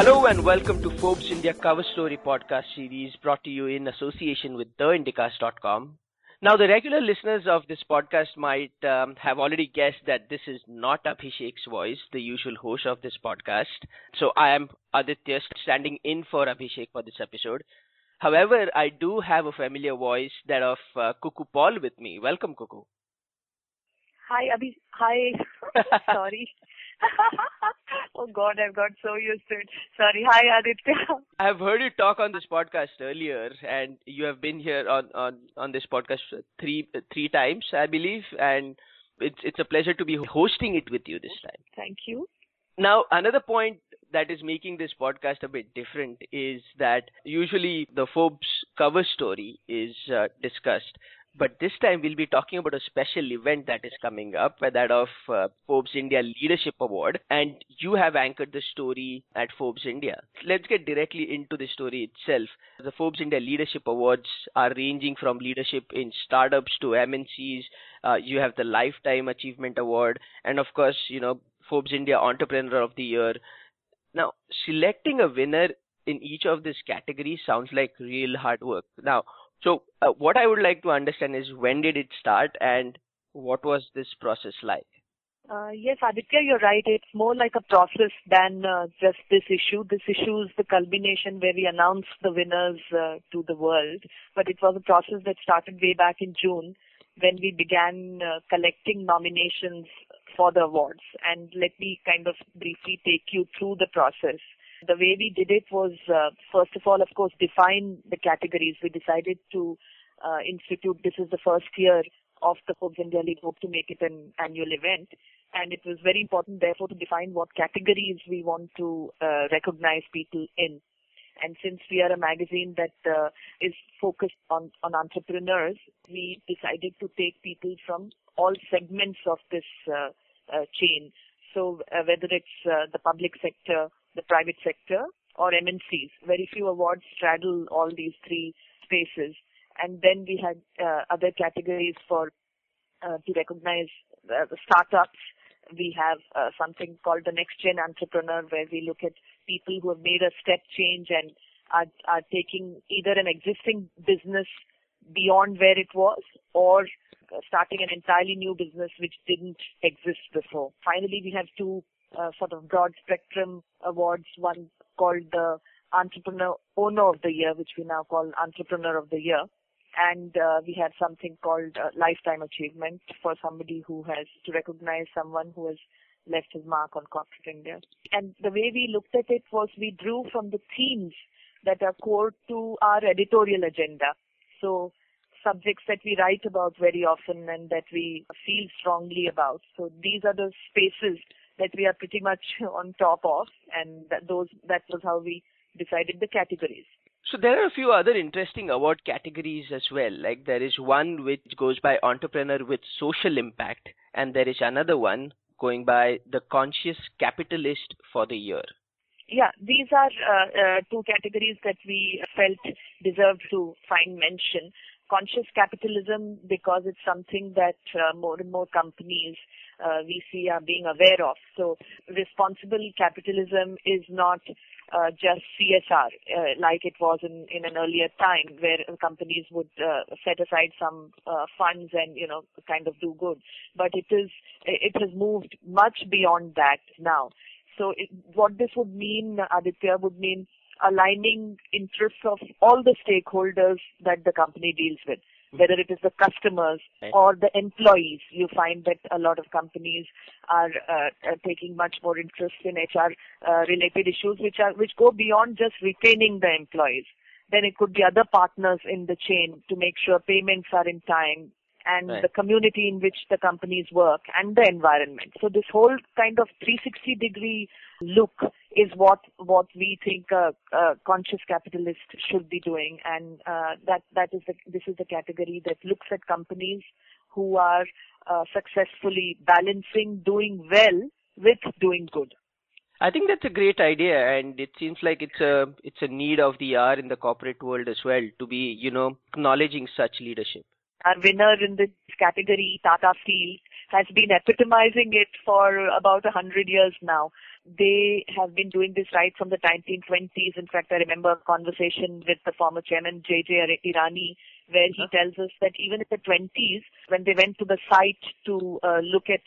Hello and welcome to Forbes India Cover Story podcast series brought to you in association with theindicast.com. Now, the regular listeners of this podcast might um, have already guessed that this is not Abhishek's voice, the usual host of this podcast. So I am Aditya standing in for Abhishek for this episode. However, I do have a familiar voice, that of uh, Cuckoo Paul with me. Welcome, Cuckoo. Hi, Abhi. Hi. Sorry. oh God, I've got so used to it. Sorry. Hi, Aditya. I've heard you talk on this podcast earlier, and you have been here on on on this podcast three three times, I believe, and it's it's a pleasure to be hosting it with you this time. Thank you. Now, another point that is making this podcast a bit different is that usually the Forbes cover story is uh, discussed, but this time we'll be talking about a special event that is coming up, that of uh, Forbes India Leadership Award, and you have anchored the story at Forbes India. Let's get directly into the story itself. The Forbes India Leadership Awards are ranging from leadership in startups to MNCs. Uh, you have the Lifetime Achievement Award, and of course, you know Forbes India Entrepreneur of the Year. Now, selecting a winner in each of these categories sounds like real hard work. Now, so, uh, what I would like to understand is when did it start and what was this process like? Uh, yes, Aditya, you're right. It's more like a process than uh, just this issue. This issue is the culmination where we announced the winners uh, to the world. But it was a process that started way back in June when we began uh, collecting nominations for the awards. And let me kind of briefly take you through the process. The way we did it was, uh, first of all, of course, define the categories. We decided to uh, institute, this is the first year of the Forbes India League, hope to make it an annual event. And it was very important, therefore, to define what categories we want to uh, recognize people in. And since we are a magazine that uh, is focused on, on entrepreneurs, we decided to take people from all segments of this uh, uh, chain. So uh, whether it's uh, the public sector, the private sector, or MNCs. Very few awards straddle all these three spaces. And then we had uh, other categories for uh, to recognize uh, the startups. We have uh, something called the next gen entrepreneur, where we look at people who have made a step change and are, are taking either an existing business beyond where it was, or starting an entirely new business which didn't exist before. Finally, we have two uh, sort of broad spectrum awards, one called the Entrepreneur Owner of the Year, which we now call Entrepreneur of the Year. And uh, we had something called uh, Lifetime Achievement for somebody who has to recognize someone who has left his mark on corporate India. And the way we looked at it was we drew from the themes that are core to our editorial agenda. So subjects that we write about very often and that we feel strongly about. So these are the spaces that we are pretty much on top of, and that those that was how we decided the categories. So there are a few other interesting award categories as well. Like there is one which goes by entrepreneur with social impact, and there is another one going by the conscious capitalist for the year. Yeah, these are uh, uh, two categories that we felt deserved to find mention conscious capitalism because it's something that uh, more and more companies uh, we see are being aware of. So responsible capitalism is not uh, just CSR uh, like it was in, in an earlier time where companies would uh, set aside some uh, funds and you know kind of do good. But it is it has moved much beyond that now. So it, what this would mean, Aditya, would mean aligning interests of all the stakeholders that the company deals with. Whether it is the customers or the employees. You find that a lot of companies are, uh, are taking much more interest in HR uh, related issues which are which go beyond just retaining the employees. Then it could be other partners in the chain to make sure payments are in time, and right. the community in which the companies work and the environment. So this whole kind of 360 degree look is what what we think a, conscious capitalist should be doing, and uh, that that is the, this is the category that looks at companies who are uh, successfully balancing doing well with doing good. I think that's a great idea, and it seems like it's a it's a need of the hour in the corporate world as well to be you know acknowledging such leadership. Our winner in this category, Tata Steel, has been epitomizing it for about a hundred years now. They have been doing this right from the 1920s. In fact, I remember a conversation with the former chairman, J.J. Irani, where he tells us that even in the 20s, when they went to the site to uh, look at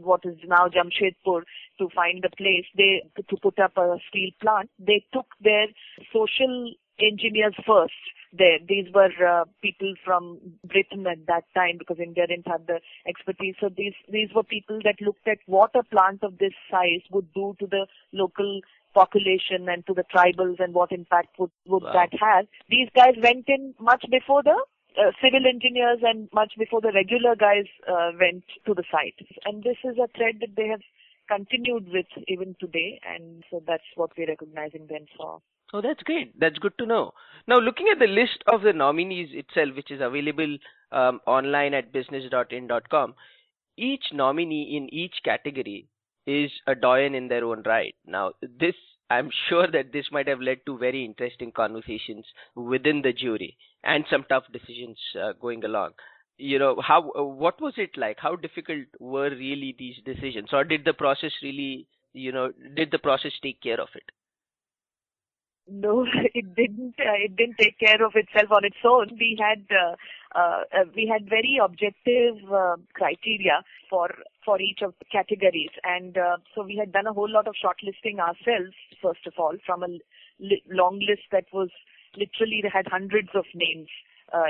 what is now Jamshedpur to find the place, they to put up a steel plant, they took their social engineers first there. These were uh, people from Britain at that time because India didn't have the expertise. So these these were people that looked at what a plant of this size would do to the local population and to the tribals and what impact would, would wow. that have. These guys went in much before the uh, civil engineers and much before the regular guys uh, went to the site. And this is a thread that they have continued with even today, and so that's what we're recognizing them for. Oh, that's great. That's good to know. Now, looking at the list of the nominees itself, which is available um, online at business.in.com, each nominee in each category is a doyen in their own right. Now, this I'm sure that this might have led to very interesting conversations within the jury and some tough decisions uh, going along. You know, how uh, what was it like? How difficult were really these decisions, or did the process really, you know, did the process take care of it? No, it didn't. Uh, it didn't take care of itself on its own. We had uh, uh, uh, we had very objective uh, criteria for for each of the categories, and uh, so we had done a whole lot of shortlisting ourselves. First of all, from a li- long list that was literally had hundreds of names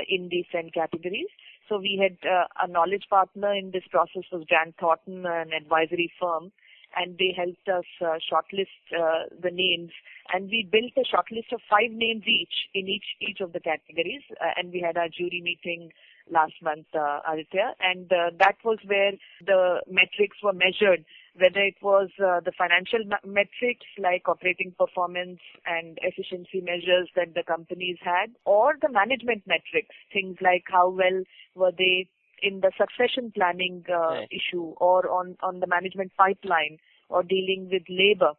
in these ten categories. So we had a knowledge partner in this process was Grant Thornton, an advisory firm, and they helped us uh, shortlist uh, the names. And we built a shortlist of five names each in each each of the categories. Uh, and we had our jury meeting last month, uh, Aditya, and uh, that was where the metrics were measured. Whether it was uh, the financial metrics like operating performance and efficiency measures that the companies had, or the management metrics, things like how well were they in the succession planning uh, right. issue or on, on the management pipeline or dealing with labor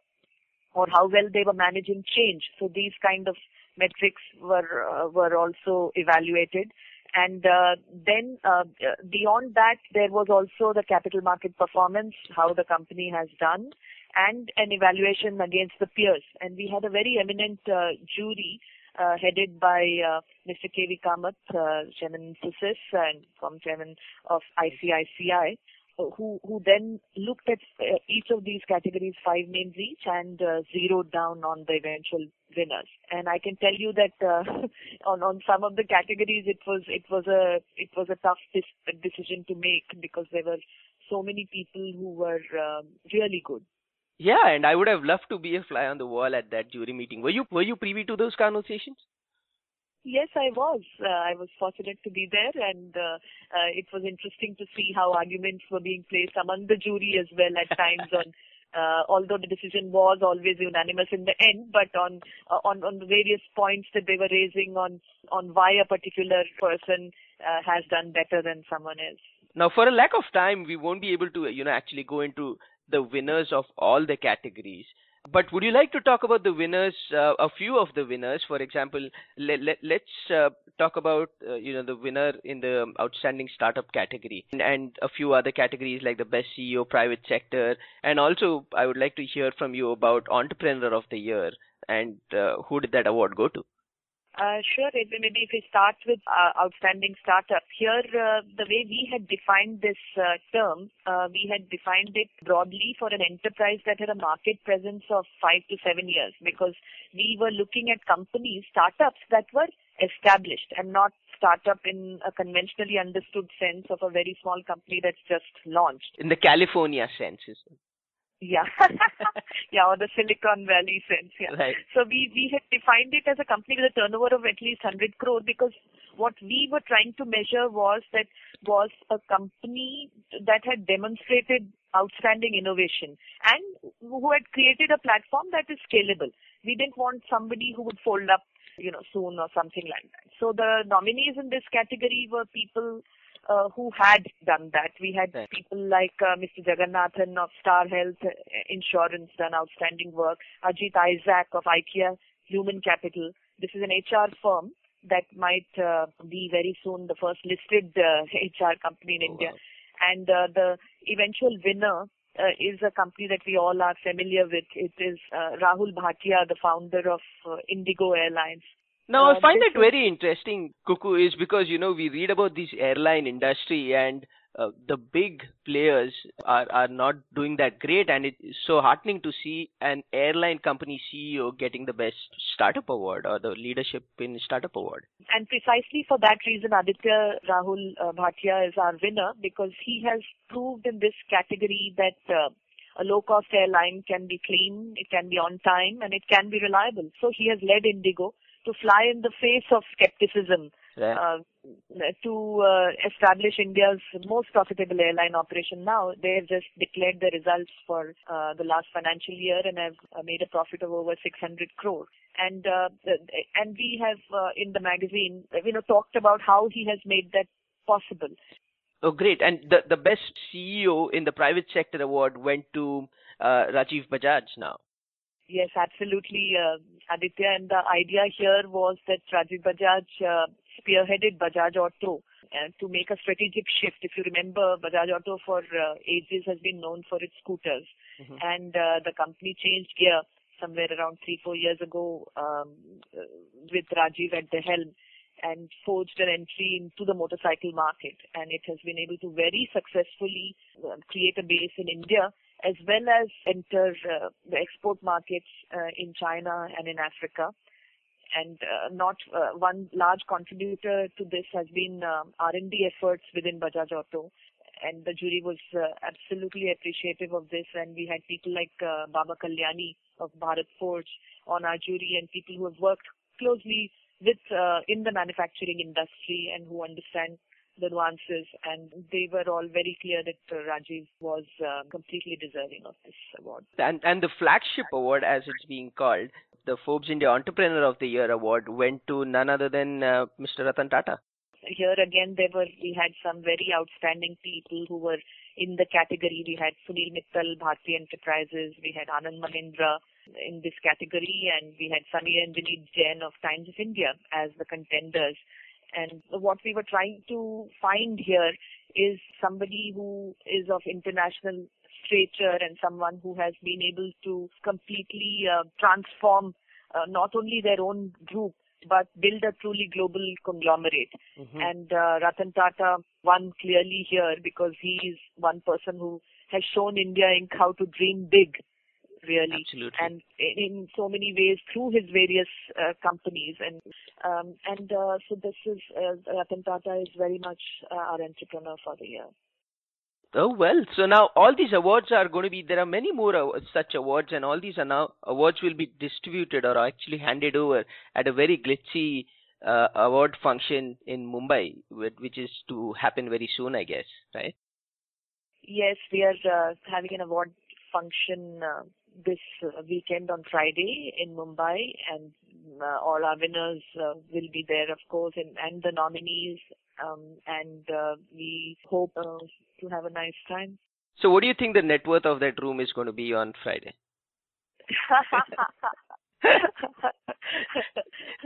or how well they were managing change. So these kind of metrics were uh, were also evaluated. And uh, then uh, beyond that, there was also the capital market performance, how the company has done, and an evaluation against the peers. And we had a very eminent uh, jury uh, headed by uh, Mr. K.V. Kamath, uh, Chairman Infosys and former Chairman of ICICI, uh, who who then looked at uh, each of these categories, five names each, and uh, zeroed down on the eventual winners. And I can tell you that on on some of the categories, it was it was a it was a tough dis- decision to make because there were so many people who were um, really good. Yeah, and I would have loved to be a fly on the wall at that jury meeting. Were you were you privy to those conversations? Yes, I was. Uh, I was fortunate to be there, and uh, uh, it was interesting to see how arguments were being placed among the jury as well at times on. Uh, although the decision was always unanimous in the end, but on uh, on on the various points that they were raising on on why a particular person uh, has done better than someone else. Now, for a lack of time, we won't be able to, you know, actually go into the winners of all the categories. But would you like to talk about the winners, uh, a few of the winners? For example, let, let, let's uh, talk about uh, you know the winner in the outstanding startup category and, and, a few other categories like the best CEO private sector. And also, I would like to hear from you about entrepreneur of the year and uh, who did that award go to? Uh, sure. Maybe if we start with uh, outstanding startup. Here, uh, the way we had defined this uh, term, uh, we had defined it broadly for an enterprise that had a market presence of five to seven years because we were looking at companies, startups that were established and not startup in a conventionally understood sense of a very small company that's just launched. In the California sense? Yeah. yeah, or the Silicon Valley sense. Yeah. Right. So we, we had defined it as a company with a turnover of at least 100 crore because what we were trying to measure was that was a company that had demonstrated outstanding innovation and who had created a platform that is scalable. We didn't want somebody who would fold up, you know, soon or something like that. So the nominees in this category were people uh, who had done that. We had right. people like uh, Mr. Jagannathan of Star Health Insurance done outstanding work. Ajit Isaac of IKYA Human Capital. This is an HR firm that might uh, be very soon the first listed uh, HR company in oh, India. Wow. and uh, the eventual winner uh, is a company that we all are familiar with. It is uh, Rahul Bhatia, the founder of uh, Indigo Airlines. Now, I Uh, find this it very interesting, Cuckoo, is because, you know, we read about this airline industry and uh, the big players are, are not doing that great. And it's so heartening to see an airline company CEO getting the best startup award or the leadership in startup award. And precisely for that reason, Aditya Rahul uh, Bhatia is our winner because he has proved in this category that uh, a low-cost airline can be clean, it can be on time, and it can be reliable. So he has led Indigo to fly in the face of skepticism Right? uh, to uh, establish India's most profitable airline operation now. They have just declared the results for uh, the last financial year and have uh, made a profit of over 600 crore. And uh, and we have uh, in the magazine, you know, talked about how he has made that possible. Oh, great. And the, the best CEO in the private sector award went to uh, Rajiv Bajaj now. Yes, absolutely, uh, Aditya. And the idea here was that Rajiv Bajaj uh, spearheaded Bajaj Auto uh, to make a strategic shift. If you remember, Bajaj Auto for uh, ages has been known for its scooters, Mhm. and uh, the company changed gear somewhere around three, four years ago um, with Rajiv at the helm and forged an entry into the motorcycle market. And it has been able to very successfully uh, create a base in India as well as enter uh, the export markets uh, in China and in Africa. And uh, not one large contributor to this has been um, R&D efforts within Bajaj Auto. And the jury was absolutely appreciative of this. And we had people like Baba Kalyani of Bharat Forge on our jury and people who have worked closely with in the manufacturing industry and who understand the nuances, and they were all very clear that uh, Rajiv was uh, completely deserving of this award. And, and the flagship award, as it's being called, the Forbes India Entrepreneur of the Year award, went to none other than uh, Mr. Ratan Tata. Here again, there were we had some very outstanding people who were in the category. We had Sunil Mittal, Bharti Enterprises. We had Anand Mahindra in this category, and we had Sunny and Vineet Jain of Times of India as the contenders. And what we were trying to find here is somebody who is of international stature and someone who has been able to completely uh, transform uh, not only their own group but build a truly global conglomerate. Mhm. And uh, Ratan Tata won clearly here because he is one person who has shown India Inc. how to dream big, really Absolutely. and in so many ways through his various uh, companies and um, and uh, so this is uh, Ratan Tata is very much uh, our entrepreneur for the year. Oh well, so now all these awards are going to be. There are many more such awards, and all these are now awards will be distributed or actually handed over at a very glitzy uh, award function in Mumbai, which is to happen very soon, I guess, right? Yes, we are uh, having an award function uh, this uh, weekend on Friday in Mumbai, and uh, all our winners uh, will be there, of course, and, and the nominees. Um, and uh, we hope uh, to have a nice time. So, what do you think the net worth of that room is going to be on Friday?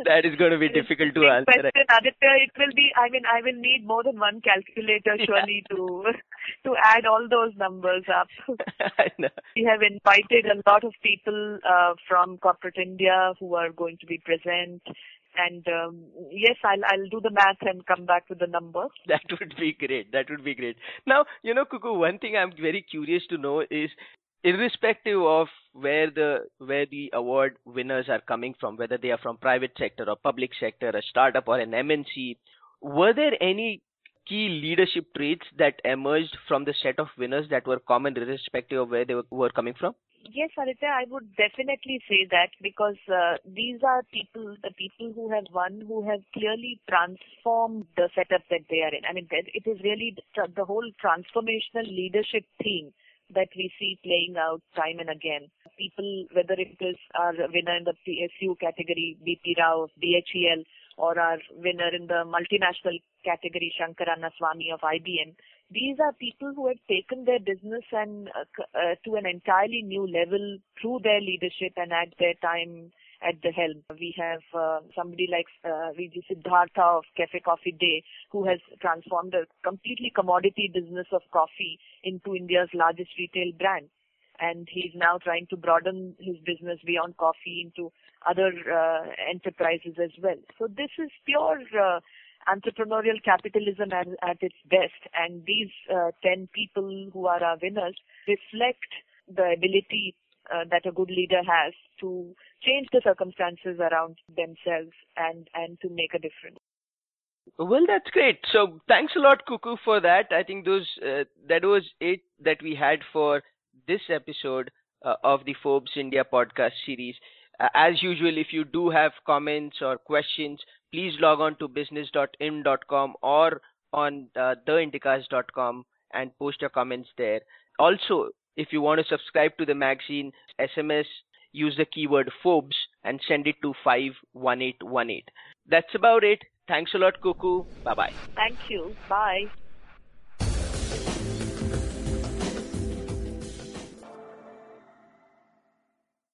That is going to be difficult to answer. Question, Aditya. It will be. I mean, I will need more than one calculator Yeah. surely to to add all those numbers up. I know. We have invited a lot of people uh, from corporate India who are going to be present. And um, yes, I'll I'll do the math and come back with the number. That would be great. That would be great. Now, you know, Cuckoo, one thing I'm very curious to know is irrespective of where the where the award winners are coming from, whether they are from private sector or public sector, a startup or an MNC, were there any key leadership traits that emerged from the set of winners that were common irrespective of where they were, coming from? Yes, Aditya, I would definitely say that because uh, these are people, the people who have won, who have clearly transformed the setup that they are in. I mean, it is really the whole transformational leadership theme that we see playing out time and again. People, whether it is our winner in the PSU category, BP Rao of BHEL, or our winner in the multinational category, Shankar Swami of IBM, these are people who have taken their business and uh, uh, to an entirely new level through their leadership and at their time at the helm. We have uh, somebody like uh, VG Siddhartha of Cafe Coffee Day, who has transformed a completely commodity business of coffee into India's largest retail brand. And he's now trying to broaden his business beyond coffee into other uh, enterprises as well. So this is pure uh, entrepreneurial capitalism at, at, its best. And these uh, 10 people who are our winners reflect the ability uh, that a good leader has to change the circumstances around themselves and, and to make a difference. Well, that's great. So thanks a lot, Cuckoo, for that. I think those uh, that was it that we had for this episode uh, of the Forbes India podcast series. Uh, as usual, if you do have comments or questions, please log on to business.in.com or on uh, and post your comments there. Also, if you want to subscribe to the magazine, SMS, use the keyword Forbes and send it to 51818. That's about it. Thanks a lot, Cuckoo. Bye bye. Thank you. Bye.